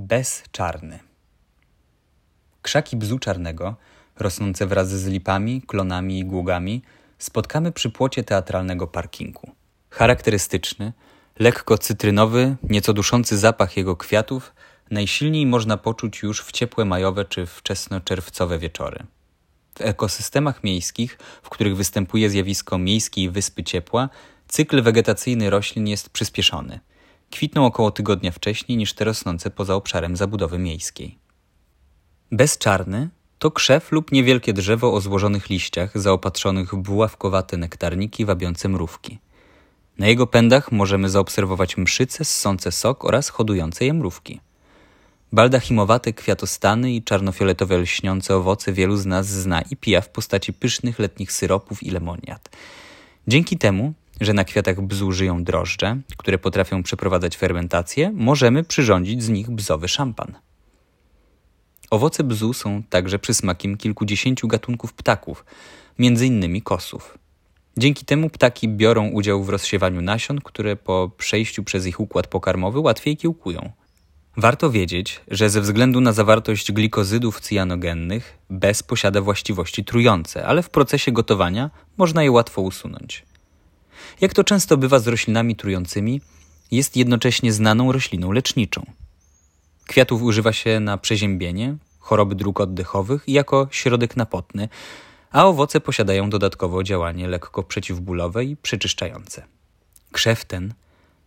Bezczarny. Krzaki bzu czarnego, rosnące wraz z lipami, klonami i głogami, spotkamy przy płocie teatralnego parkingu. Charakterystyczny, lekko cytrynowy, nieco duszący zapach jego kwiatów najsilniej można poczuć już w ciepłe majowe czy wczesnoczerwcowe wieczory. W ekosystemach miejskich, w których występuje zjawisko miejskiej wyspy ciepła, cykl wegetacyjny roślin jest przyspieszony – kwitną około tygodnia wcześniej niż te rosnące poza obszarem zabudowy miejskiej. Bezczarny to krzew lub niewielkie drzewo o złożonych liściach zaopatrzonych w buławkowate nektarniki wabiące mrówki. Na jego pędach możemy zaobserwować mszyce ssące sok oraz hodujące je mrówki. Baldachimowate kwiatostany i czarnofioletowe lśniące owoce wielu z nas zna i pija w postaci pysznych letnich syropów i lemoniad. Dzięki temu że na kwiatach bzu żyją drożdże, które potrafią przeprowadzać fermentację, możemy przyrządzić z nich bzowy szampan. Owoce bzu są także przysmakiem kilkudziesięciu gatunków ptaków, m.in. kosów. Dzięki temu ptaki biorą udział w rozsiewaniu nasion, które po przejściu przez ich układ pokarmowy łatwiej kiełkują. Warto wiedzieć, że ze względu na zawartość glikozydów cyjanogennych bez posiada właściwości trujące, ale w procesie gotowania można je łatwo usunąć. Jak to często bywa z roślinami trującymi, jest jednocześnie znaną rośliną leczniczą. Kwiatów używa się na przeziębienie, choroby dróg oddechowych i jako środek napotny, a owoce posiadają dodatkowo działanie lekko przeciwbólowe i przeczyszczające. Krzew ten,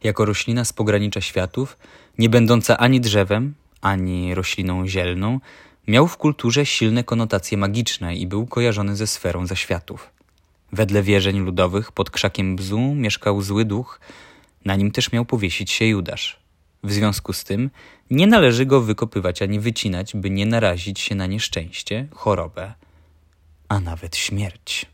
jako roślina z pogranicza światów, nie będąca ani drzewem, ani rośliną zielną, miał w kulturze silne konotacje magiczne i był kojarzony ze sferą zaświatów. Wedle wierzeń ludowych pod krzakiem bzu mieszkał zły duch, na nim też miał powiesić się Judasz. W związku z tym nie należy go wykopywać ani wycinać, by nie narazić się na nieszczęście, chorobę, a nawet śmierć.